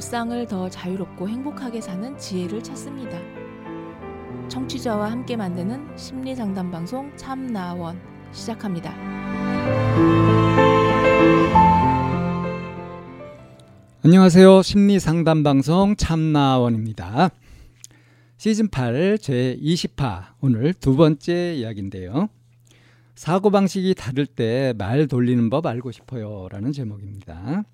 일상을 더 자유롭고 행복하게 사는 지혜를 찾습니다. 청취자와 함께 만드는 심리 상담 방송 참나원 시작합니다. 안녕하세요. 심리 상담 방송 참나원입니다. 시즌 8 제 20화 오늘 두 번째 이야기인데요. 사고방식이 다를 때 말 돌리는 법 알고 싶어요. 라는 제목입니다.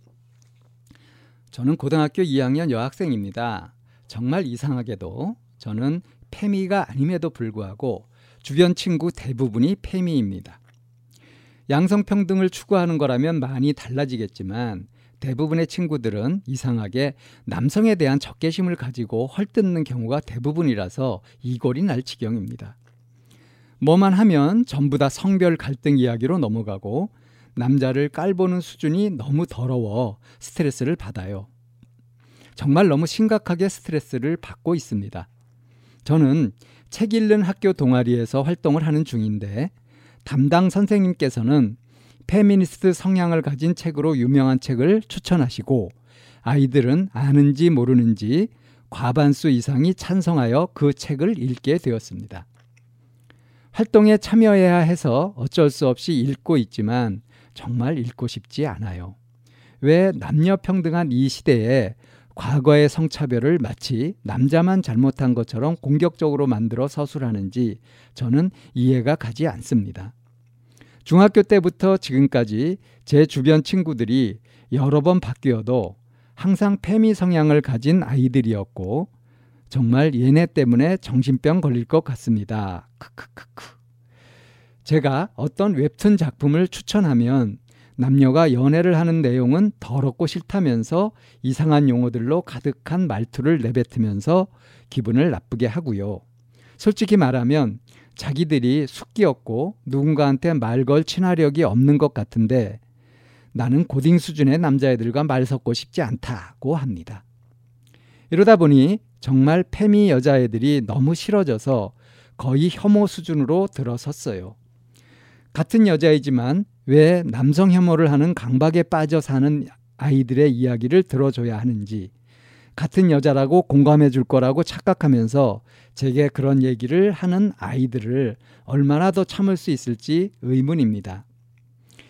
저는 고등학교 2학년 여학생입니다. 정말 이상하게도 저는 페미가 아님에도 불구하고 주변 친구 대부분이 페미입니다. 양성평등을 추구하는 거라면 많이 달라지겠지만 대부분의 친구들은 이상하게 남성에 대한 적개심을 가지고 헐뜯는 경우가 대부분이라서 이골이 날 지경입니다. 뭐만 하면 전부 다 성별 갈등 이야기로 넘어가고 남자를 깔보는 수준이 너무 더러워 스트레스를 받아요. 정말 너무 심각하게 스트레스를 받고 있습니다. 저는 책 읽는 학교 동아리에서 활동을 하는 중인데 담당 선생님께서는 페미니스트 성향을 가진 책으로 유명한 책을 추천하시고 아이들은 아는지 모르는지 과반수 이상이 찬성하여 그 책을 읽게 되었습니다. 활동에 참여해야 해서 어쩔 수 없이 읽고 있지만 정말 읽고 싶지 않아요. 왜 남녀 평등한 이 시대에 과거의 성차별을 마치 남자만 잘못한 것처럼 공격적으로 만들어 서술하는지 저는 이해가 가지 않습니다. 중학교 때부터 지금까지 제 주변 친구들이 여러 번 바뀌어도 항상 페미 성향을 가진 아이들이었고 정말 얘네 때문에 정신병 걸릴 것 같습니다. 크크크크. 제가 어떤 웹툰 작품을 추천하면 남녀가 연애를 하는 내용은 더럽고 싫다면서 이상한 용어들로 가득한 말투를 내뱉으면서 기분을 나쁘게 하고요. 솔직히 말하면 자기들이 숙기였고 누군가한테 말 걸 친화력이 없는 것 같은데 나는 고딩 수준의 남자애들과 말 섞고 싶지 않다고 합니다. 이러다 보니 정말 페미 여자애들이 너무 싫어져서 거의 혐오 수준으로 들어섰어요. 같은 여자이지만 왜 남성 혐오를 하는 강박에 빠져 사는 아이들의 이야기를 들어줘야 하는지 같은 여자라고 공감해 줄 거라고 착각하면서 제게 그런 얘기를 하는 아이들을 얼마나 더 참을 수 있을지 의문입니다.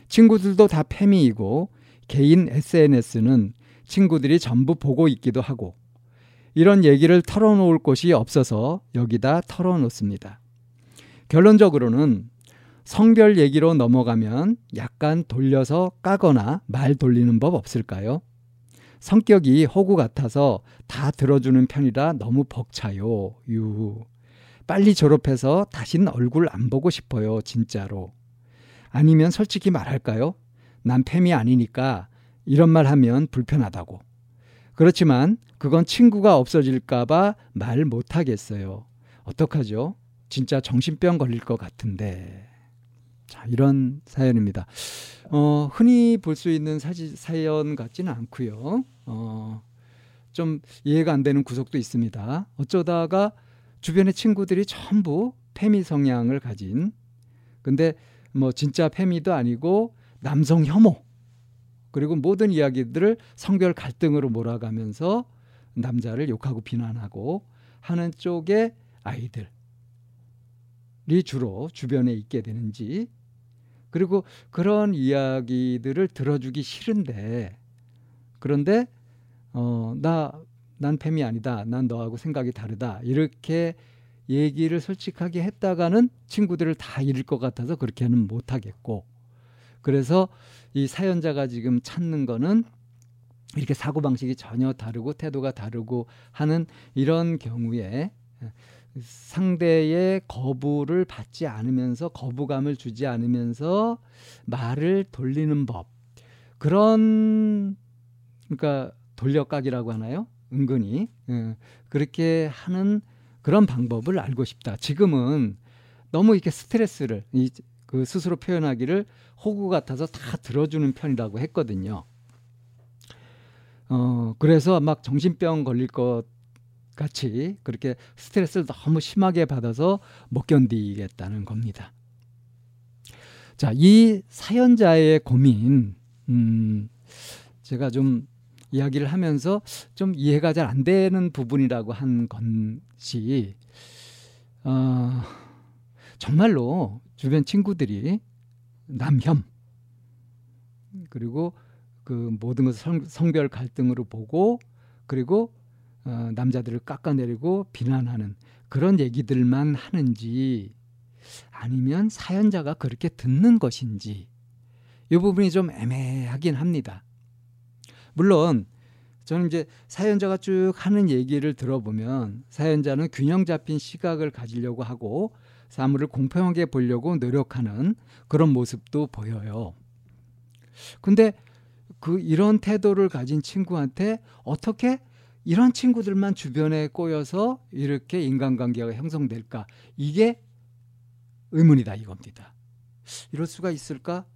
친구들도 다 페미이고 개인 SNS는 친구들이 전부 보고 있기도 하고 이런 얘기를 털어놓을 곳이 없어서 여기다 털어놓습니다. 결론적으로는 성별 얘기로 넘어가면 약간 돌려서 까거나 말 돌리는 법 없을까요? 성격이 호구 같아서 다 들어주는 편이라 너무 벅차요. 유. 빨리 졸업해서 다신 얼굴 안 보고 싶어요. 진짜로. 아니면 솔직히 말할까요? 난 팸이 아니니까 이런 말 하면 불편하다고. 그렇지만 그건 친구가 없어질까봐 말 못하겠어요. 어떡하죠? 진짜 정신병 걸릴 것 같은데. 자, 이런 사연입니다. 어, 흔히 볼 수 있는 사지, 사연 같지는 않고요. 어, 좀 이해가 안 되는 구석도 있습니다. 어쩌다가 주변의 친구들이 전부 페미 성향을 가진 근데 뭐 진짜 페미도 아니고 남성 혐오 그리고 모든 이야기들을 성별 갈등으로 몰아가면서 남자를 욕하고 비난하고 하는 쪽의 아이들 이 주로 주변에 있게 되는지 그리고 그런 이야기들을 들어주기 싫은데 그런데 어나 난 팸이 아니다. 난 너하고 생각이 다르다. 이렇게 얘기를 솔직하게 했다가는 친구들을 다 잃을 것 같아서 그렇게는 못 하겠고 그래서 이 사연자가 지금 찾는 거는 이렇게 사고방식이 전혀 다르고 태도가 다르고 하는 이런 경우에 상대의 거부를 받지 않으면서 거부감을 주지 않으면서 말을 돌리는 법 그런 그러니까 돌려각이라고 하나요? 은근히 예, 그렇게 하는 그런 방법을 알고 싶다. 지금은 너무 이렇게 스트레스를 이, 그 스스로 표현하기를 호구 같아서 다 들어주는 편이라고 했거든요. 어 그래서 막 정신병 걸릴 것 같이 그렇게 스트레스를 너무 심하게 받아서 못 견디겠다는 겁니다. 자, 이 사연자의 고민, 음, 제가 좀 이야기를 하면서 좀 이해가 잘 안 되는 부분이라고 한 것이 어, 정말로 주변 친구들이 남혐 그리고 그 모든 것을 성, 성별 갈등으로 보고 그리고 어, 남자들을 깎아내리고 비난하는 그런 얘기들만 하는지 아니면 사연자가 그렇게 듣는 것인지 이 부분이 좀 애매하긴 합니다. 물론 저는 이제 사연자가 쭉 하는 얘기를 들어보면 사연자는 균형 잡힌 시각을 가지려고 하고 사물을 공평하게 보려고 노력하는 그런 모습도 보여요. 근데 그 이런 태도를 가진 친구한테 어떻게 이런 친구들만 주변에 꼬여서 이렇게 인간관계가 형성될까? 이게 의문이다 이겁니다. 이럴 수가 있을까?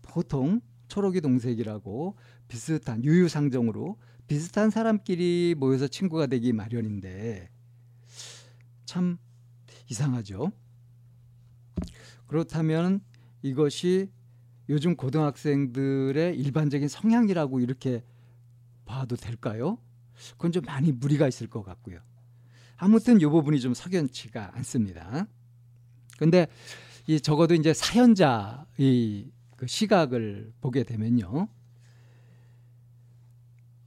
보통 초록이 동색이라고 비슷한 유유상종으로 비슷한 사람끼리 모여서 친구가 되기 마련인데 참 이상하죠. 그렇다면 이것이 요즘 고등학생들의 일반적인 성향이라고 이렇게 봐도 될까요? 그건 좀 많이 무리가 있을 것 같고요. 아무튼 이 부분이 좀 석연치가 않습니다. 근데 이 적어도 이제 사연자 의 그 시각을 보게 되면요.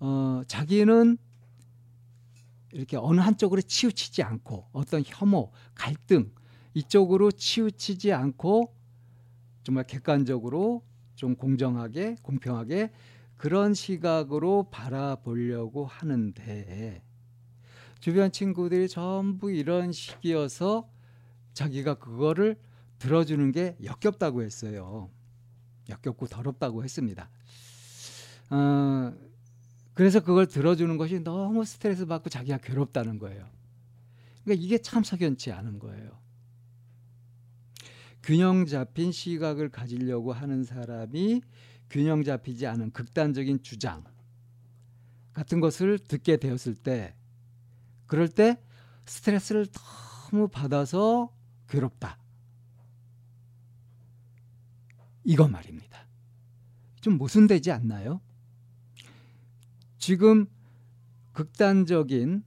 어, 자기는 이렇게 어느 한쪽으로 치우치지 않고 어떤 혐오, 갈등 이쪽으로 치우치지 않고 정말 객관적으로 좀 공정하게 공평하게 그런 시각으로 바라보려고 하는데 주변 친구들이 전부 이런 식이어서 자기가 그거를 들어주는 게 역겹다고 했어요. 역겹고 더럽다고 했습니다. 어, 그래서 그걸 들어주는 것이 너무 스트레스 받고 자기가 괴롭다는 거예요. 그러니까 이게 참 석연치 않은 거예요. 균형 잡힌 시각을 가지려고 하는 사람이 균형 잡히지 않은 극단적인 주장 같은 것을 듣게 되었을 때 그럴 때 스트레스를 너무 받아서 괴롭다. 이거 말입니다. 좀 모순되지 않나요? 지금 극단적인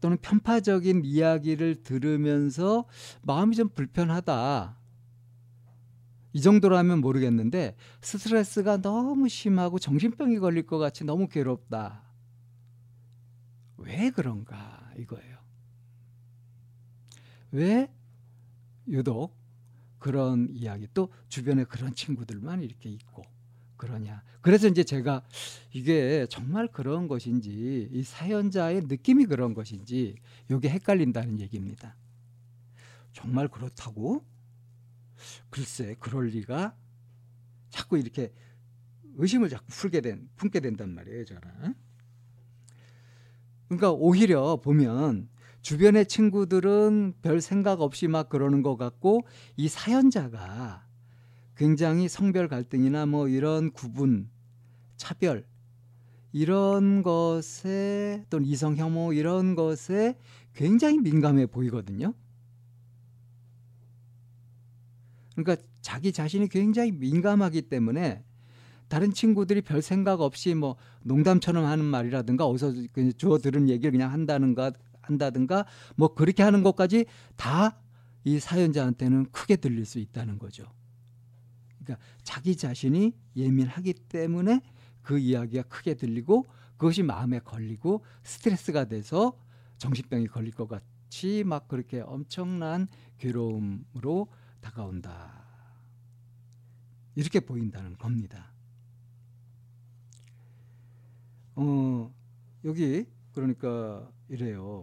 또는 편파적인 이야기를 들으면서 마음이 좀 불편하다. 이 정도라면 모르겠는데 스트레스가 너무 심하고 정신병이 걸릴 것 같이 너무 괴롭다. 왜 그런가 이거예요. 왜 유독 그런 이야기 또 주변에 그런 친구들만 이렇게 있고 그러냐. 그래서 이제 제가 이게 정말 그런 것인지 이 사연자의 느낌이 그런 것인지 이게 헷갈린다는 얘기입니다. 정말 그렇다고? 글쎄 그럴 리가 자꾸 이렇게 의심을 자꾸 풀게 된 품게 된단 말이에요, 저는. 그러니까 오히려 보면 주변의 친구들은 별 생각 없이 막 그러는 것 같고 이 사연자가 굉장히 성별 갈등이나 뭐 이런 구분, 차별 이런 것에 또는 이성 혐오 이런 것에 굉장히 민감해 보이거든요. 그러니까 자기 자신이 굉장히 민감하기 때문에 다른 친구들이 별 생각 없이 뭐 농담처럼 하는 말이라든가 어디서 주워 들은 얘기를 그냥 한다는가 한다든가 뭐 그렇게 하는 것까지 다 이 사연자한테는 크게 들릴 수 있다는 거죠. 그러니까 자기 자신이 예민하기 때문에 그 이야기가 크게 들리고 그것이 마음에 걸리고 스트레스가 돼서 정신병이 걸릴 것 같이 막 그렇게 엄청난 괴로움으로 다가온다. 이렇게 보인다는 겁니다. 어, 여기 그러니까 이래요.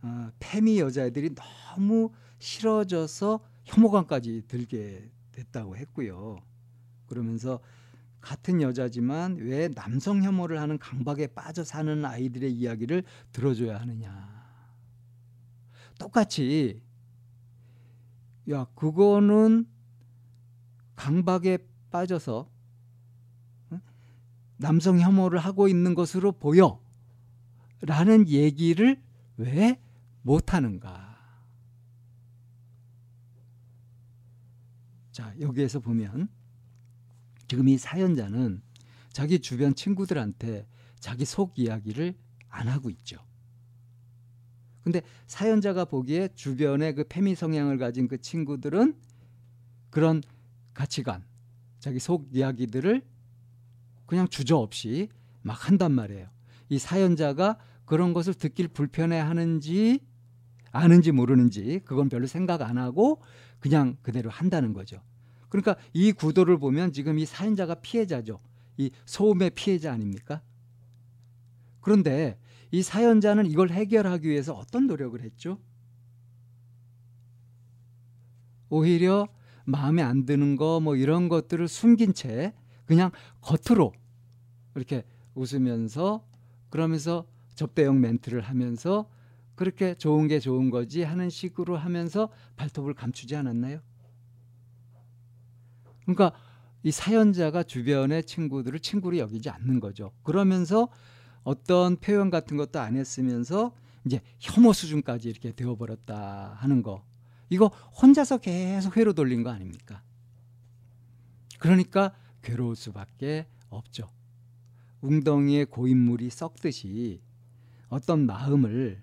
아, 페미 여자애들이 너무 싫어져서 혐오감까지 들게 됐다고 했고요. 그러면서 같은 여자지만 왜 남성 혐오를 하는 강박에 빠져 사는 아이들의 이야기를 들어줘야 하느냐. 똑같이 야 그거는 강박에 빠져서 남성 혐오를 하고 있는 것으로 보여 라는 얘기를 왜 못하는가? 자, 여기에서 보면 지금 이 사연자는 자기 주변 친구들한테 자기 속 이야기를 안 하고 있죠. 근데 사연자가 보기에 주변의 그 페미 성향을 가진 그 친구들은 그런 가치관, 자기 속 이야기들을 그냥 주저없이 막 한단 말이에요. 이 사연자가 그런 것을 듣길 불편해 하는지 아는지 모르는지 그건 별로 생각 안 하고 그냥 그대로 한다는 거죠. 그러니까 이 구도를 보면 지금 이 사연자가 피해자죠. 이 소음의 피해자 아닙니까? 그런데 이 사연자는 이걸 해결하기 위해서 어떤 노력을 했죠? 오히려 마음에 안 드는 거 뭐 이런 것들을 숨긴 채 그냥 겉으로 이렇게 웃으면서 그러면서 접대용 멘트를 하면서 그렇게 좋은 게 좋은 거지 하는 식으로 하면서 발톱을 감추지 않았나요? 그러니까 이 사연자가 주변의 친구들을 친구로 여기지 않는 거죠. 그러면서 어떤 표현 같은 것도 안 했으면서 이제 혐오 수준까지 이렇게 되어버렸다 하는 거. 이거 혼자서 계속 회로 돌린 거 아닙니까? 그러니까 괴로울 수밖에 없죠. 웅덩이에 고인물이 썩듯이 어떤 마음을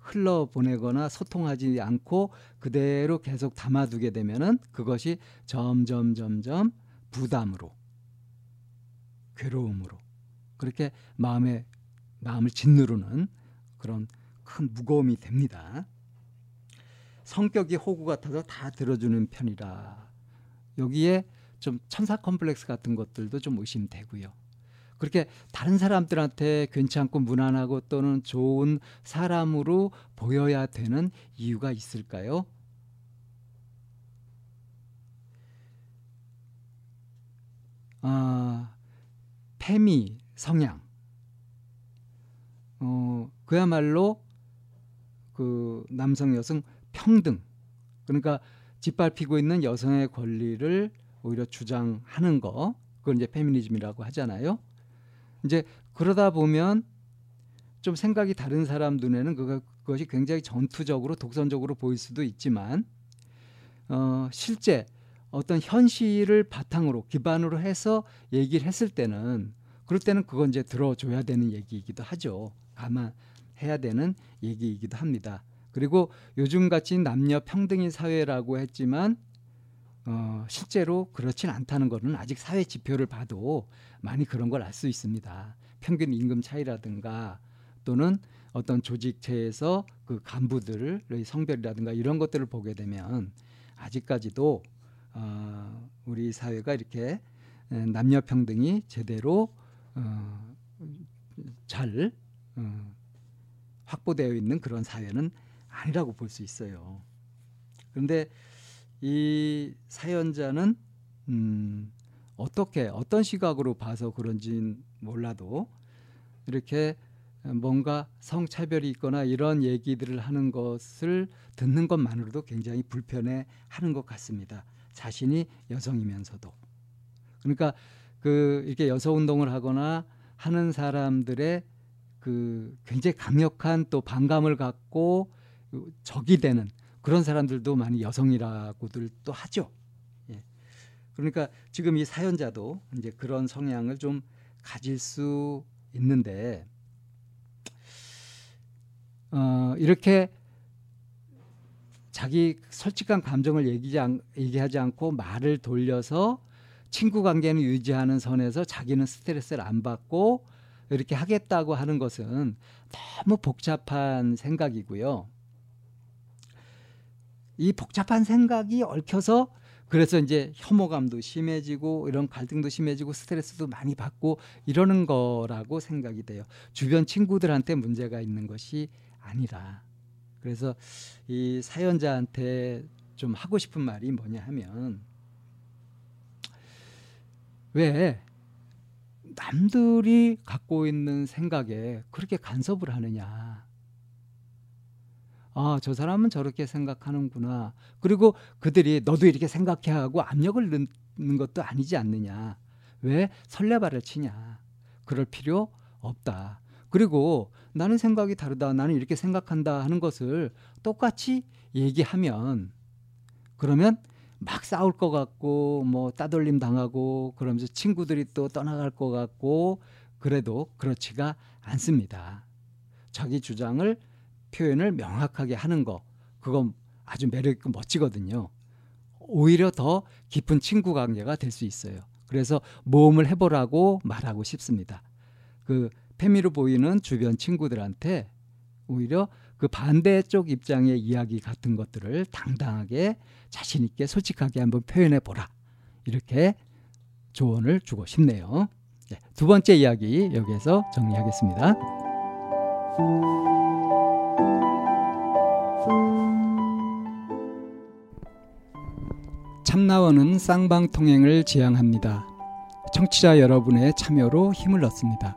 흘러보내거나 소통하지 않고 그대로 계속 담아두게 되면은 그것이 점점 점점 부담으로 괴로움으로 그렇게 마음에 마음을 짓누르는 그런 큰 무거움이 됩니다. 성격이 호구 같아서 다 들어주는 편이라 여기에 좀 천사 컴플렉스 같은 것들도 좀 의심되고요. 그렇게 다른 사람들한테 괜찮고 무난하고 또는 좋은 사람으로 보여야 되는 이유가 있을까요? 아, 페미 성향. 어, 그야말로 그 남성 여성 평등. 그러니까 짓밟히고 있는 여성의 권리를 오히려 주장하는 거. 그걸 이제 페미니즘이라고 하잖아요. 이제 그러다 보면 좀 생각이 다른 사람 눈에는 그것이 굉장히 전투적으로 독선적으로 보일 수도 있지만 어, 실제 어떤 현실을 바탕으로 기반으로 해서 얘기를 했을 때는 그럴 때는 그건 이제 들어줘야 되는 얘기이기도 하죠. 감안해야 되는 얘기이기도 합니다. 그리고 요즘 같이 남녀 평등인 사회라고 했지만 어, 실제로 그렇진 않다는 것은 아직 사회 지표를 봐도 많이 그런 걸 알 수 있습니다. 평균 임금 차이라든가 또는 어떤 조직체에서 그 간부들의 성별이라든가 이런 것들을 보게 되면 아직까지도 어, 우리 사회가 이렇게 남녀 평등이 제대로 어, 잘 어, 확보되어 있는 그런 사회는 아니라고 볼 수 있어요. 그런데 이 사연자는 음, 어떻게 어떤 시각으로 봐서 그런지는 몰라도 이렇게 뭔가 성차별이 있거나 이런 얘기들을 하는 것을 듣는 것만으로도 굉장히 불편해 하는 것 같습니다. 자신이 여성이면서도. 그러니까 그 이렇게 여성 운동을 하거나 하는 사람들의 그 굉장히 강력한 또 반감을 갖고 적이 되는 그런 사람들도 많이 여성이라고들 또 하죠. 예. 그러니까 지금 이 사연자도 이제 그런 성향을 좀 가질 수 있는데 어, 이렇게 자기 솔직한 감정을 얘기지 않, 얘기하지 않고 말을 돌려서 친구 관계는 유지하는 선에서 자기는 스트레스를 안 받고 이렇게 하겠다고 하는 것은 너무 복잡한 생각이고요. 이 복잡한 생각이 얽혀서 그래서 이제 혐오감도 심해지고 이런 갈등도 심해지고 스트레스도 많이 받고 이러는 거라고 생각이 돼요. 주변 친구들한테 문제가 있는 것이 아니라. 그래서 이 사연자한테 좀 하고 싶은 말이 뭐냐 하면 왜 남들이 갖고 있는 생각에 그렇게 간섭을 하느냐. 아, 저 사람은 저렇게 생각하는구나. 그리고 그들이 너도 이렇게 생각해 하고 압력을 넣는 것도 아니지 않느냐. 왜 설레발을 치냐. 그럴 필요 없다. 그리고 나는 생각이 다르다. 나는 이렇게 생각한다 하는 것을 똑같이 얘기하면 그러면 막 싸울 것 같고 뭐 따돌림 당하고 그러면서 친구들이 또 떠나갈 것 같고 그래도 그렇지가 않습니다. 자기 주장을 표현을 명확하게 하는 거 그건 아주 매력 있고 멋지거든요. 오히려 더 깊은 친구 관계가 될 수 있어요. 그래서 모험을 해보라고 말하고 싶습니다. 그 패미로 보이는 주변 친구들한테 오히려 그 반대쪽 입장의 이야기 같은 것들을 당당하게 자신 있게 솔직하게 한번 표현해 보라. 이렇게 조언을 주고 싶네요. 네, 두 번째 이야기 여기에서 정리하겠습니다. 참나원은 쌍방통행을 지향합니다. 청취자 여러분의 참여로 힘을 얻습니다.